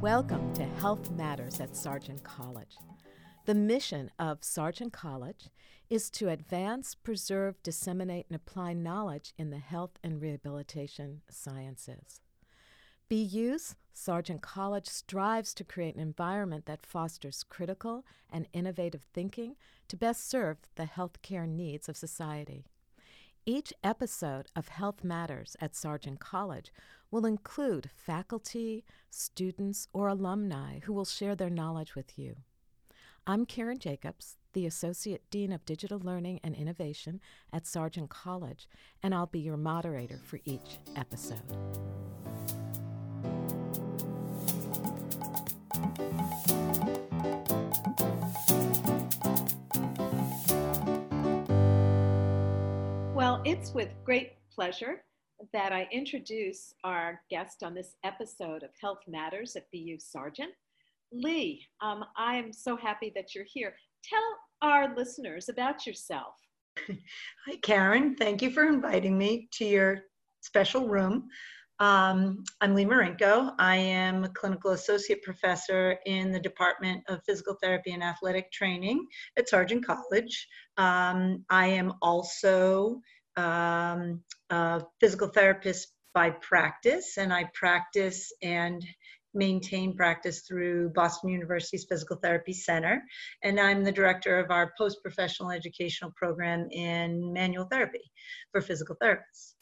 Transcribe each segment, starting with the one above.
Welcome to Health Matters at Sargent College. The mission of Sargent College is to advance, preserve, disseminate, and apply knowledge in the health and rehabilitation sciences. BU's Sargent College strives to create an environment that fosters critical and innovative thinking to best serve the healthcare needs of society. Each episode of Health Matters at Sargent College will include faculty, students, or alumni who will share their knowledge with you. I'm Karen Jacobs, the Associate Dean of Digital Learning and Innovation at Sargent College, and I'll be your moderator for each episode. It's with great pleasure that I introduce our guest on this episode of Health Matters at BU Sargent. Lee, um, I'm so happy that you're here. Tell our listeners about yourself. Hi, Karen. Thank you for inviting me to your special room. Um, I'm Lee Marinko. I am a clinical associate professor in the Department of Physical Therapy and Athletic Training at Sargent College. Um, I am also um, a physical therapist by practice, and I practice and maintain practice through Boston University's Physical Therapy Center. And I'm the director of our post professional educational program in manual therapy for physical therapists.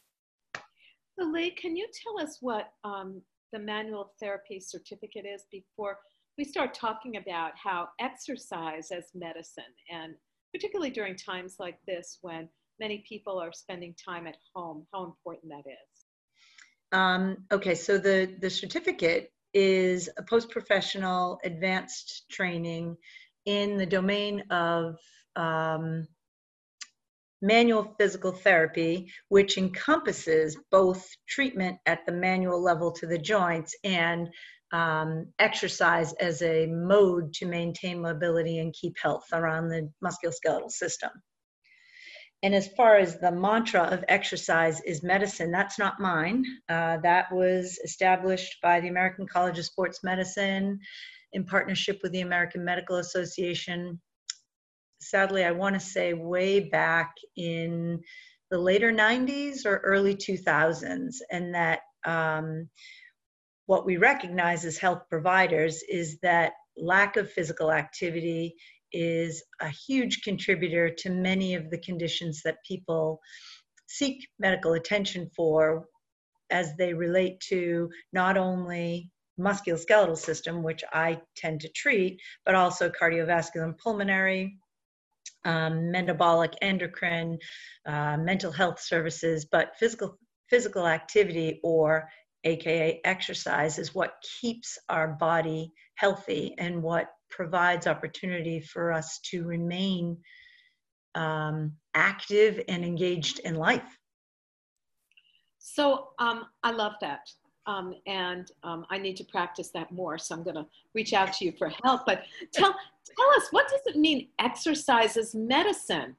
So, Lee, can you tell us what um, the manual therapy certificate is before we start talking about how exercise as medicine, and particularly during times like this when many people are spending time at home, how important that is? Um, okay, so the, the certificate is a post professional advanced training in the domain of um, manual physical therapy, which encompasses both treatment at the manual level to the joints and um, exercise as a mode to maintain mobility and keep health around the musculoskeletal system. And as far as the mantra of exercise is medicine, that's not mine. Uh, that was established by the American College of Sports Medicine in partnership with the American Medical Association. Sadly, I want to say way back in the later 90s or early 2000s, and that um, what we recognize as health providers is that lack of physical activity is a huge contributor to many of the conditions that people seek medical attention for as they relate to not only musculoskeletal system, which I tend to treat, but also cardiovascular and pulmonary, um, metabolic, endocrine, uh, mental health services, but physical physical activity or aka exercise is what keeps our body healthy and what provides opportunity for us to remain um, active and engaged in life. So um, I love that. Um, and um, I need to practice that more. So I'm going to reach out to you for help. But tell, tell us, what does it mean exercise is medicine?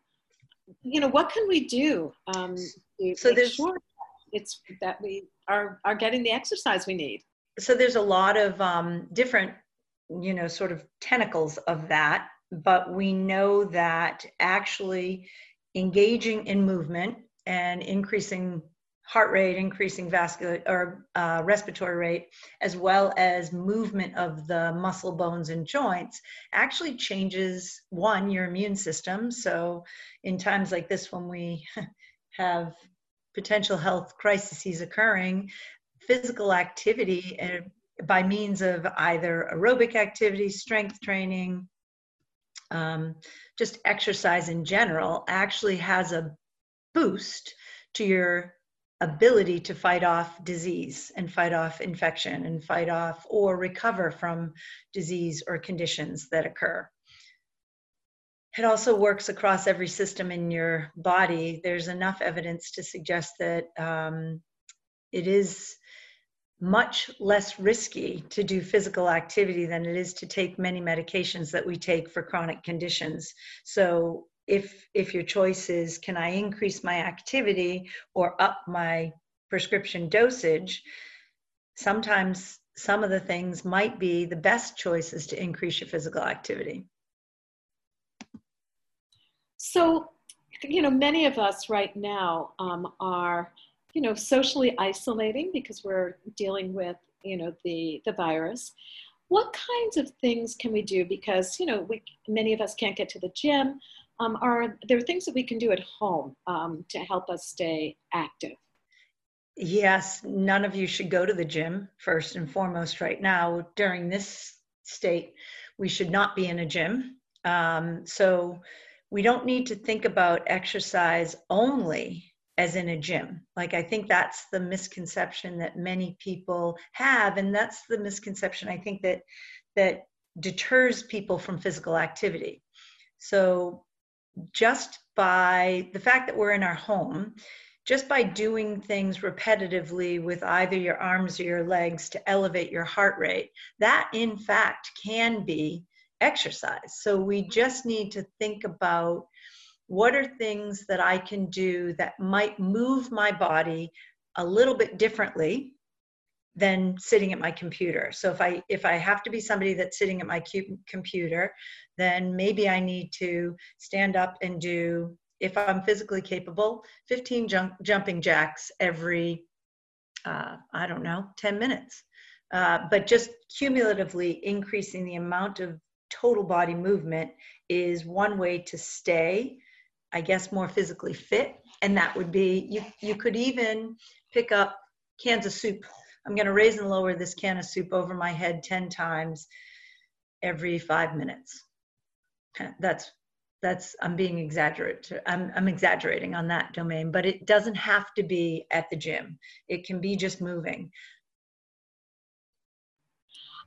You know, what can we do um, to so make sure it's that we are, are getting the exercise we need? So there's a lot of um, different you know, sort of tentacles of that, but we know that actually engaging in movement and increasing heart rate, increasing vascular or uh, respiratory rate, as well as movement of the muscle, bones, and joints, actually changes one, your immune system. So, in times like this, when we have potential health crises occurring, physical activity and by means of either aerobic activity, strength training, um, just exercise in general, actually has a boost to your ability to fight off disease and fight off infection and fight off or recover from disease or conditions that occur. It also works across every system in your body. There's enough evidence to suggest that um, it is much less risky to do physical activity than it is to take many medications that we take for chronic conditions. So if if your choice is can I increase my activity or up my prescription dosage, sometimes some of the things might be the best choices to increase your physical activity. So, you know, many of us right now um, are, you know, socially isolating because we're dealing with, you know, the the virus. What kinds of things can we do? Because you know, we many of us can't get to the gym. Um, are there things that we can do at home um, to help us stay active? Yes, none of you should go to the gym first and foremost right now. During this state, we should not be in a gym. Um, so we don't need to think about exercise only as in a gym. Like, I think that's the misconception that many people have. And that's the misconception I think that, that deters people from physical activity. So, just by the fact that we're in our home, just by doing things repetitively with either your arms or your legs to elevate your heart rate, that in fact can be exercise. So we just need to think about what are things that I can do that might move my body a little bit differently than sitting at my computer. So if I if I have to be somebody that's sitting at my computer, then maybe I need to stand up and do if I'm physically capable, 15 jump, jumping jacks every, uh, I don't know, 10 minutes. Uh, but just cumulatively increasing the amount of total body movement is one way to stay, I guess, more physically fit. And that would be, you, you could even pick up cans of soup. I'm going to raise and lower this can of soup over my head 10 times every five minutes. That's that's i'm being exaggerated. I'm, I'm exaggerating on that domain but it doesn't have to be at the gym it can be just moving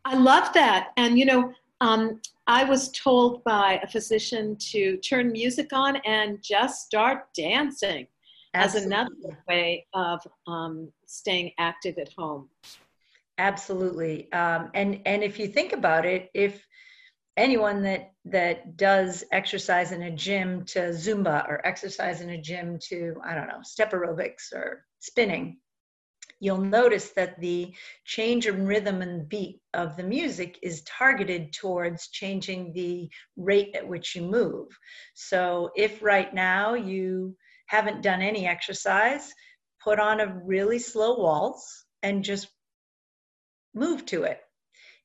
i love that and you know um, i was told by a physician to turn music on and just start dancing Absolutely. as another way of um, staying active at home Absolutely. Um, and and if you think about it, if anyone that that does exercise in a gym to zumba or exercise in a gym to i don't know step aerobics or spinning you'll notice that the change in rhythm and beat of the music is targeted towards changing the rate at which you move so if right now you haven't done any exercise put on a really slow waltz and just move to it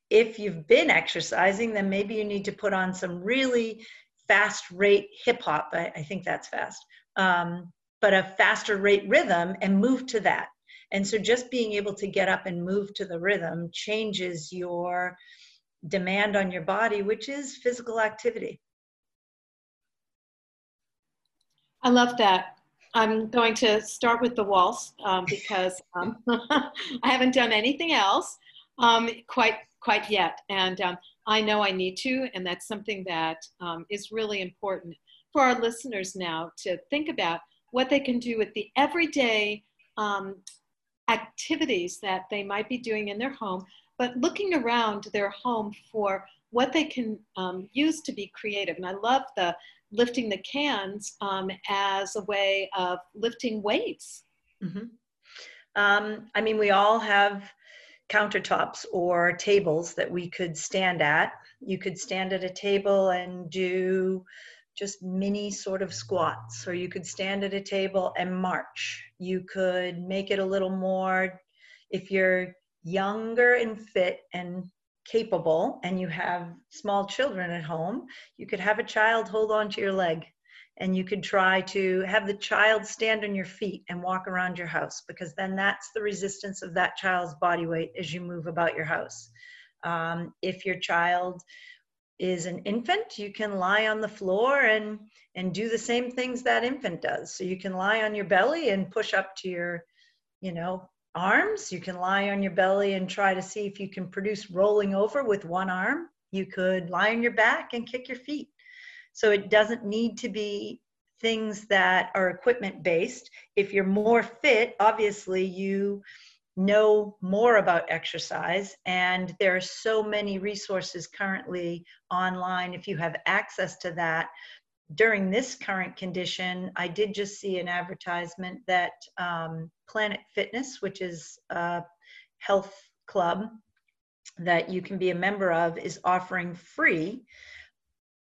if you've been exercising, then maybe you need to put on some really fast rate hip hop. I, I, think that's fast, um, but a faster rate rhythm and move to that. And so just being able to get up and move to the rhythm changes your demand on your body, which is physical activity. I love that. I'm going to start with the waltz um, because um, I haven't done anything else um, quite quite yet. And um, I know I need to, and that's something that um, is really important for our listeners now to think about what they can do with the everyday um, activities that they might be doing in their home, but looking around their home for what they can um, use to be creative. And I love the lifting the cans um, as a way of lifting weights. Mm-hmm. Um, I mean, we all have countertops or tables that we could stand at. You could stand at a table and do just mini sort of squats, or you could stand at a table and march. You could make it a little more, if you're younger and fit and capable and you have small children at home, you could have a child hold on to your leg and you could try to have the child stand on your feet and walk around your house because then that's the resistance of that child's body weight as you move about your house. Um, if your child is an infant, you can lie on the floor and and do the same things that infant does. So you can lie on your belly and push up to your, you know, arms. You can lie on your belly and try to see if you can produce rolling over with one arm. You could lie on your back and kick your feet. So it doesn't need to be things that are equipment based. If you're more fit, obviously you know more about exercise and there are so many resources currently online. If you have access to that during this current condition i did just see an advertisement that um, planet fitness which is a health club that you can be a member of is offering free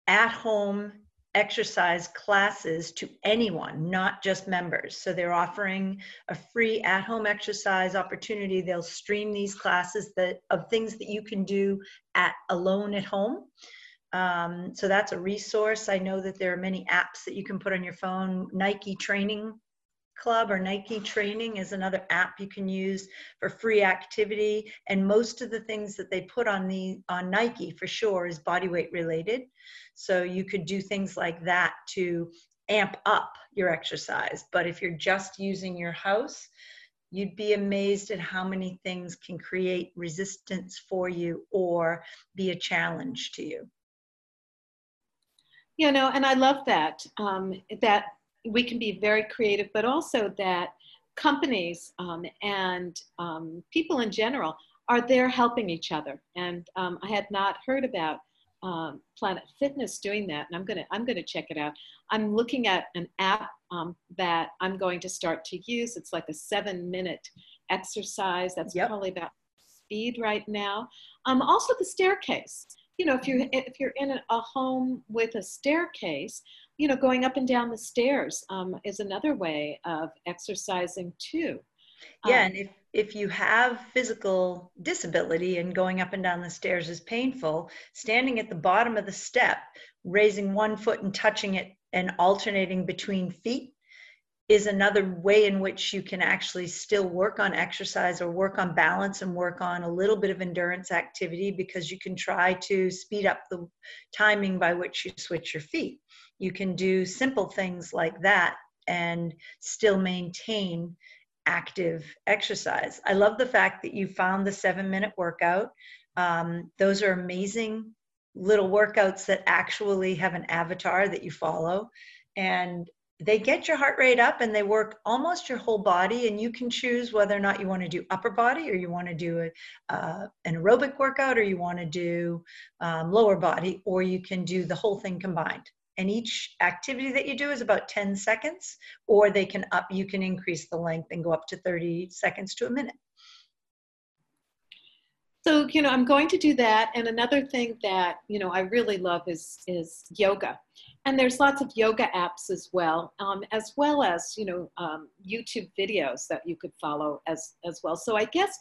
at home exercise classes to anyone, not just members. So they're offering a free at-home exercise opportunity. They'll stream these classes that of things that you can do at alone at home. Um, so that's a resource. I know that there are many apps that you can put on your phone. Nike Training Club or Nike Training is another app you can use for free activity. And most of the things that they put on the on Nike for sure is body weight related. So you could do things like that to amp up your exercise. But if you're just using your house, you'd be amazed at how many things can create resistance for you or be a challenge to you. You know, and I love that um, that we can be very creative, but also that companies um, and um, people in general are there helping each other. And um, I had not heard about um, Planet Fitness doing that, and I'm gonna I'm gonna check it out. I'm looking at an app um, that I'm going to start to use. It's like a seven minute exercise. That's yep. probably about speed right now. Um, also the staircase. You know, if you if you're in a, a home with a staircase, you know, going up and down the stairs um, is another way of exercising too. Yeah, um, and if if you have physical disability and going up and down the stairs is painful, standing at the bottom of the step, raising one foot and touching it and alternating between feet is another way in which you can actually still work on exercise or work on balance and work on a little bit of endurance activity because you can try to speed up the timing by which you switch your feet. You can do simple things like that and still maintain active exercise. I love the fact that you found the seven minute workout. Um, those are amazing little workouts that actually have an avatar that you follow. And they get your heart rate up and they work almost your whole body. And you can choose whether or not you want to do upper body or you want to do a, uh, an aerobic workout or you want to do um, lower body or you can do the whole thing combined and each activity that you do is about 10 seconds or they can up you can increase the length and go up to 30 seconds to a minute. So you know i'm going to do that and another thing that you know i really love is is yoga. And there's lots of yoga apps as well um, as well as you know um, youtube videos that you could follow as as well. So i guess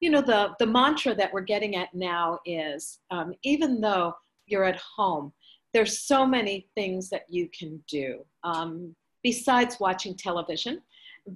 you know the the mantra that we're getting at now is um, even though you're at home there's so many things that you can do um, besides watching television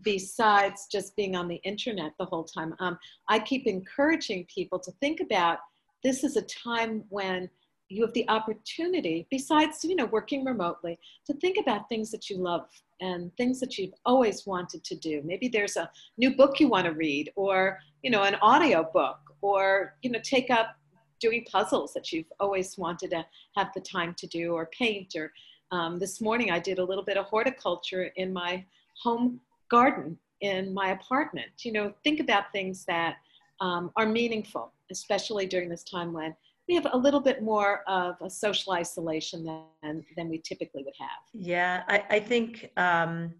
besides just being on the internet the whole time. Um, i keep encouraging people to think about this is a time when you have the opportunity besides you know working remotely to think about things that you love and things that you've always wanted to do. Maybe there's a new book you want to read or you know an audio book or you know take up doing puzzles that you've always wanted to have the time to do or paint or um, this morning i did a little bit of horticulture in my home garden in my apartment. You know think about things that um, are meaningful especially during this time when we have a little bit more of a social isolation than than we typically would have. Yeah i, I think um,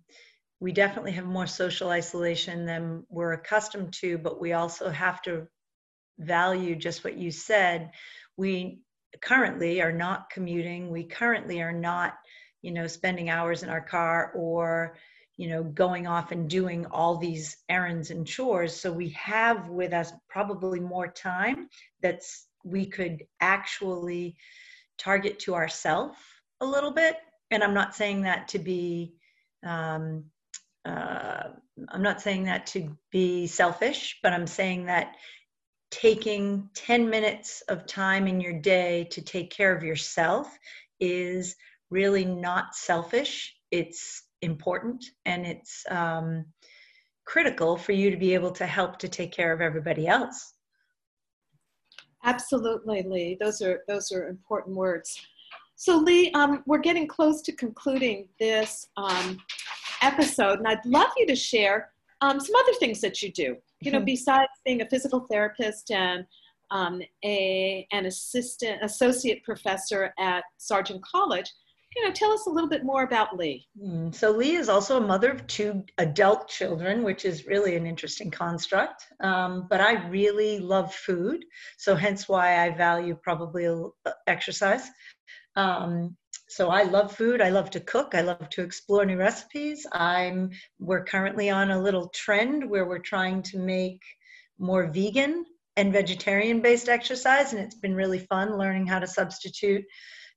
we definitely have more social isolation than we're accustomed to but we also have to value just what you said. We currently are not commuting. We currently are not you know spending hours in our car or you know going off and doing all these errands and chores. So we have with us probably more time that's we could actually target to ourself a little bit. And i'm not saying that to be um, uh, i'm not saying that to be selfish but i'm saying that taking 10 minutes of time in your day to take care of yourself is really not selfish. It's important and it's um, critical for you to be able to help to take care of everybody else. Absolutely, Lee. Those are those are important words. So, Lee, um, we're getting close to concluding this um, episode, and I'd love you to share um, some other things that you do you know, mm-hmm. besides being a physical therapist and um, a, an assistant, associate professor at Sargent College, you know, tell us a little bit more about Lee. Mm, so Lee is also a mother of two adult children, which is really an interesting construct. Um, but I really love food, so hence why I value probably uh, exercise. Um, so I love food. I love to cook. I love to explore new recipes. I'm we're currently on a little trend where we're trying to make more vegan and vegetarian based exercise and it's been really fun learning how to substitute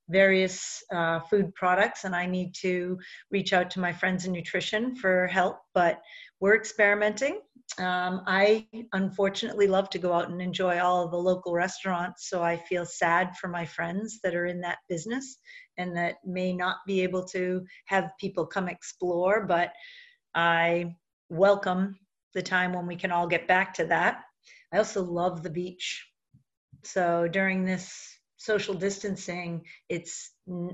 various uh, food products and i need to reach out to my friends in nutrition for help but we're experimenting um, i unfortunately love to go out and enjoy all of the local restaurants so i feel sad for my friends that are in that business and that may not be able to have people come explore but i welcome the time when we can all get back to that I also love the beach. So during this social distancing, it's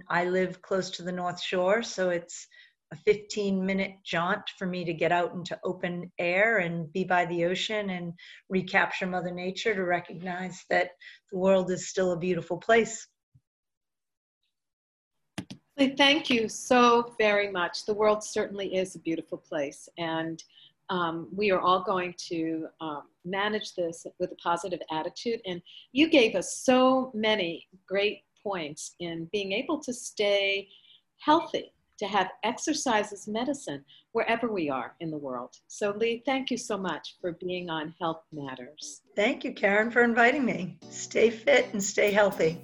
I live close to the North Shore, so it's a 15 minute jaunt for me to get out into open air and be by the ocean and recapture Mother Nature to recognize that the world is still a beautiful place. Thank you so very much. The world certainly is a beautiful place. And um, we are all going to um, manage this with a positive attitude. And you gave us so many great points in being able to stay healthy, to have exercise as medicine wherever we are in the world. So, Lee, thank you so much for being on Health Matters. Thank you, Karen, for inviting me. Stay fit and stay healthy.